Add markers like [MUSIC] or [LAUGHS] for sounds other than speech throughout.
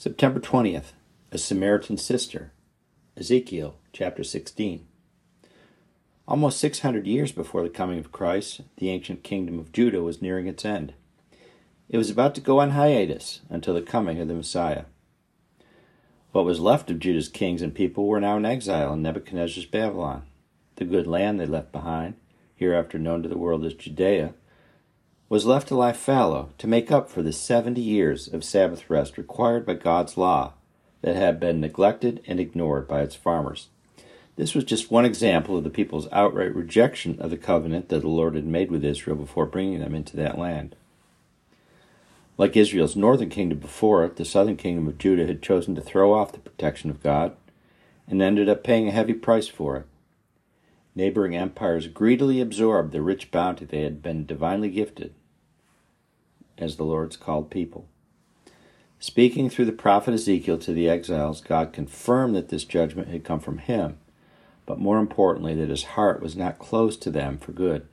September 20th, a Samaritan sister. Ezekiel chapter 16. Almost 600 years before the coming of Christ, the ancient kingdom of Judah was nearing its end. It was about to go on hiatus until the coming of the Messiah. What was left of Judah's kings and people were now in exile in Nebuchadnezzar's Babylon. The good land they left behind, hereafter known to the world as Judea, was left to lie fallow to make up for the seventy years of Sabbath rest required by God's law that had been neglected and ignored by its farmers. This was just one example of the people's outright rejection of the covenant that the Lord had made with Israel before bringing them into that land. Like Israel's northern kingdom before it, the southern kingdom of Judah had chosen to throw off the protection of God and ended up paying a heavy price for it. Neighboring empires greedily absorbed the rich bounty they had been divinely gifted as the Lord's called people. Speaking through the prophet Ezekiel to the exiles, God confirmed that this judgment had come from him, but more importantly, that his heart was not closed to them for good.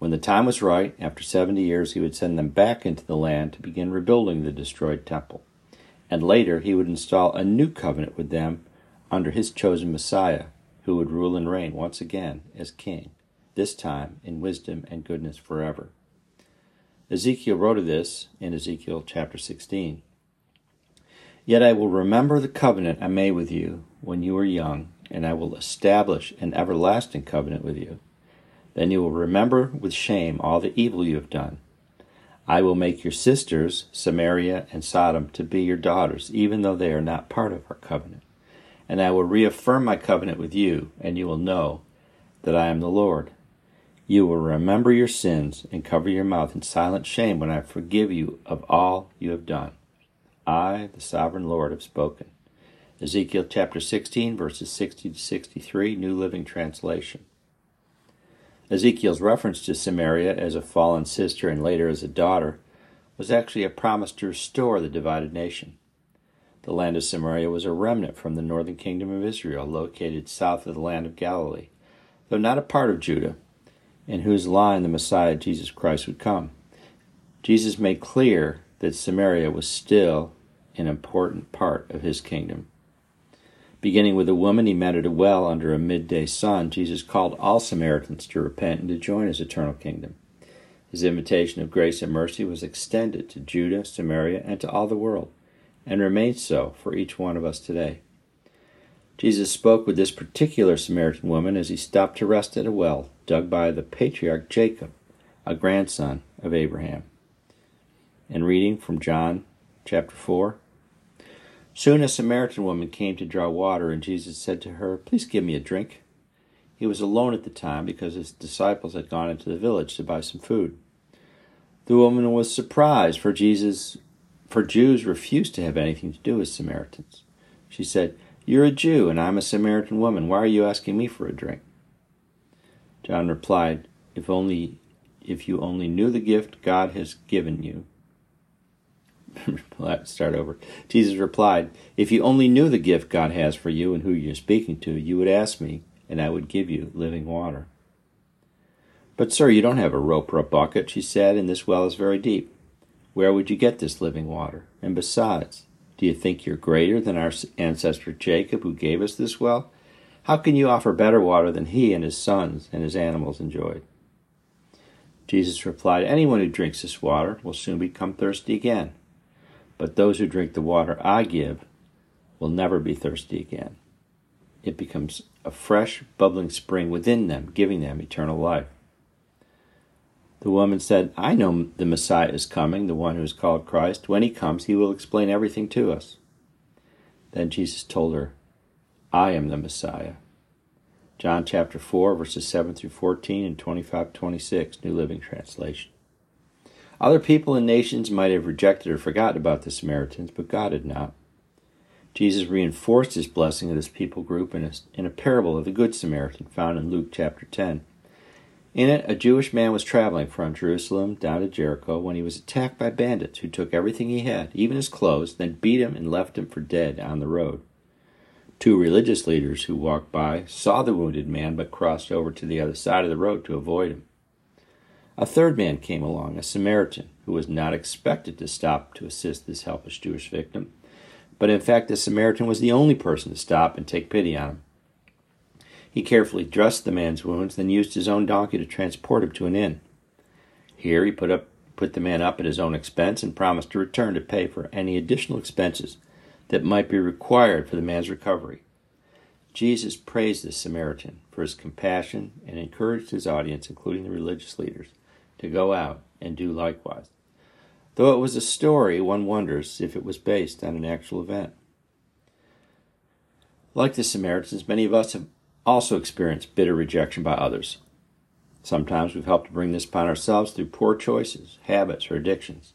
When the time was right, after seventy years, he would send them back into the land to begin rebuilding the destroyed temple. And later, he would install a new covenant with them under his chosen Messiah, who would rule and reign once again as king, this time in wisdom and goodness forever. Ezekiel wrote of this in Ezekiel chapter 16. Yet I will remember the covenant I made with you when you were young, and I will establish an everlasting covenant with you. Then you will remember with shame all the evil you have done. I will make your sisters, Samaria and Sodom, to be your daughters, even though they are not part of our covenant. And I will reaffirm my covenant with you, and you will know that I am the Lord. You will remember your sins and cover your mouth in silent shame when I forgive you of all you have done. I, the sovereign Lord, have spoken. Ezekiel chapter 16, verses 60 to 63, New Living Translation. Ezekiel's reference to Samaria as a fallen sister and later as a daughter was actually a promise to restore the divided nation. The land of Samaria was a remnant from the northern kingdom of Israel, located south of the land of Galilee. Though not a part of Judah, in whose line the Messiah Jesus Christ would come. Jesus made clear that Samaria was still an important part of his kingdom. Beginning with a woman he met at a well under a midday sun, Jesus called all Samaritans to repent and to join his eternal kingdom. His invitation of grace and mercy was extended to Judah, Samaria, and to all the world, and remains so for each one of us today. Jesus spoke with this particular Samaritan woman as he stopped to rest at a well dug by the patriarch Jacob, a grandson of Abraham. And reading from John chapter 4. Soon a Samaritan woman came to draw water, and Jesus said to her, Please give me a drink. He was alone at the time because his disciples had gone into the village to buy some food. The woman was surprised, for Jesus for Jews refused to have anything to do with Samaritans. She said, you're a Jew, and I'm a Samaritan woman. Why are you asking me for a drink? John replied, If only if you only knew the gift God has given you. [LAUGHS] Start over. Jesus replied, If you only knew the gift God has for you and who you're speaking to, you would ask me, and I would give you living water. But, sir, you don't have a rope or a bucket, she said, and this well is very deep. Where would you get this living water? And besides, do you think you're greater than our ancestor Jacob, who gave us this well? How can you offer better water than he and his sons and his animals enjoyed? Jesus replied, Anyone who drinks this water will soon become thirsty again. But those who drink the water I give will never be thirsty again. It becomes a fresh, bubbling spring within them, giving them eternal life. The woman said, I know the Messiah is coming, the one who is called Christ. When he comes, he will explain everything to us. Then Jesus told her, I am the Messiah. John chapter 4, verses 7 through 14 and 25 26, New Living Translation. Other people and nations might have rejected or forgotten about the Samaritans, but God had not. Jesus reinforced his blessing of this people group in a, in a parable of the Good Samaritan found in Luke chapter 10. In it, a Jewish man was traveling from Jerusalem down to Jericho when he was attacked by bandits who took everything he had, even his clothes, then beat him and left him for dead on the road. Two religious leaders who walked by saw the wounded man but crossed over to the other side of the road to avoid him. A third man came along, a Samaritan, who was not expected to stop to assist this helpless Jewish victim. But in fact, the Samaritan was the only person to stop and take pity on him. He carefully dressed the man's wounds, then used his own donkey to transport him to an inn. Here he put up put the man up at his own expense and promised to return to pay for any additional expenses that might be required for the man's recovery. Jesus praised the Samaritan for his compassion and encouraged his audience, including the religious leaders, to go out and do likewise. Though it was a story, one wonders if it was based on an actual event. Like the Samaritans, many of us have also experience bitter rejection by others. Sometimes we've helped to bring this upon ourselves through poor choices, habits, or addictions.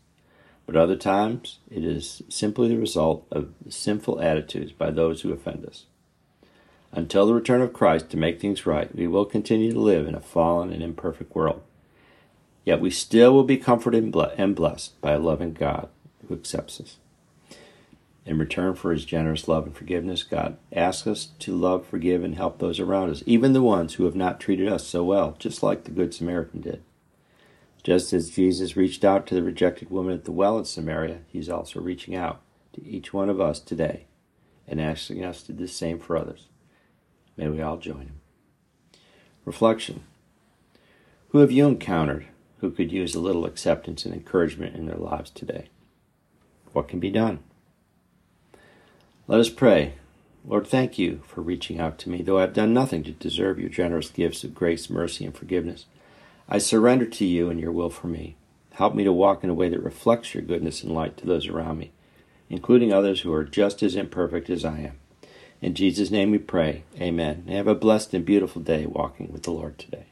But other times, it is simply the result of sinful attitudes by those who offend us. Until the return of Christ to make things right, we will continue to live in a fallen and imperfect world. Yet we still will be comforted and blessed by a loving God who accepts us. In return for his generous love and forgiveness, God asks us to love, forgive, and help those around us, even the ones who have not treated us so well, just like the Good Samaritan did. Just as Jesus reached out to the rejected woman at the well in Samaria, he's also reaching out to each one of us today and asking us to do the same for others. May we all join him. Reflection Who have you encountered who could use a little acceptance and encouragement in their lives today? What can be done? Let us pray. Lord, thank you for reaching out to me, though I have done nothing to deserve your generous gifts of grace, mercy, and forgiveness. I surrender to you and your will for me. Help me to walk in a way that reflects your goodness and light to those around me, including others who are just as imperfect as I am. In Jesus' name we pray. Amen. And have a blessed and beautiful day walking with the Lord today.